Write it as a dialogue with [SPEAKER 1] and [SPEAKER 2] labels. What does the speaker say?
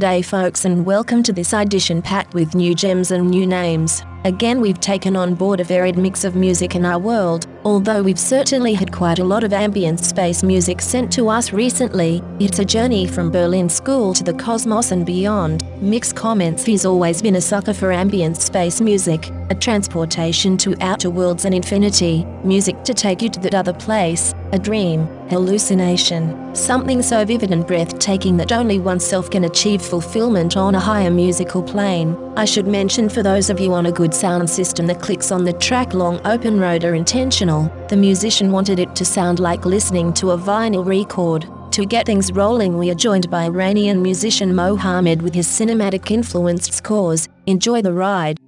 [SPEAKER 1] G'day, folks, and welcome to this edition packed with new gems and new names. Again, we've taken on board a varied mix of music in our world. Although we've certainly had quite a lot of ambient space music sent to us recently, it's a journey from Berlin School to the cosmos and beyond. Mixed comments he's always been a sucker for ambient space music, a transportation to outer worlds and infinity, music to take you to that other place, a dream, hallucination, something so vivid and breathtaking that only oneself can achieve fulfillment on a higher musical plane. I should mention for those of you on a good sound system that clicks on the track long open road are intentional. The musician wanted it to sound like listening to a vinyl record. To get things rolling, we are joined by Iranian musician Mohammed with his cinematic influenced scores. Enjoy the ride.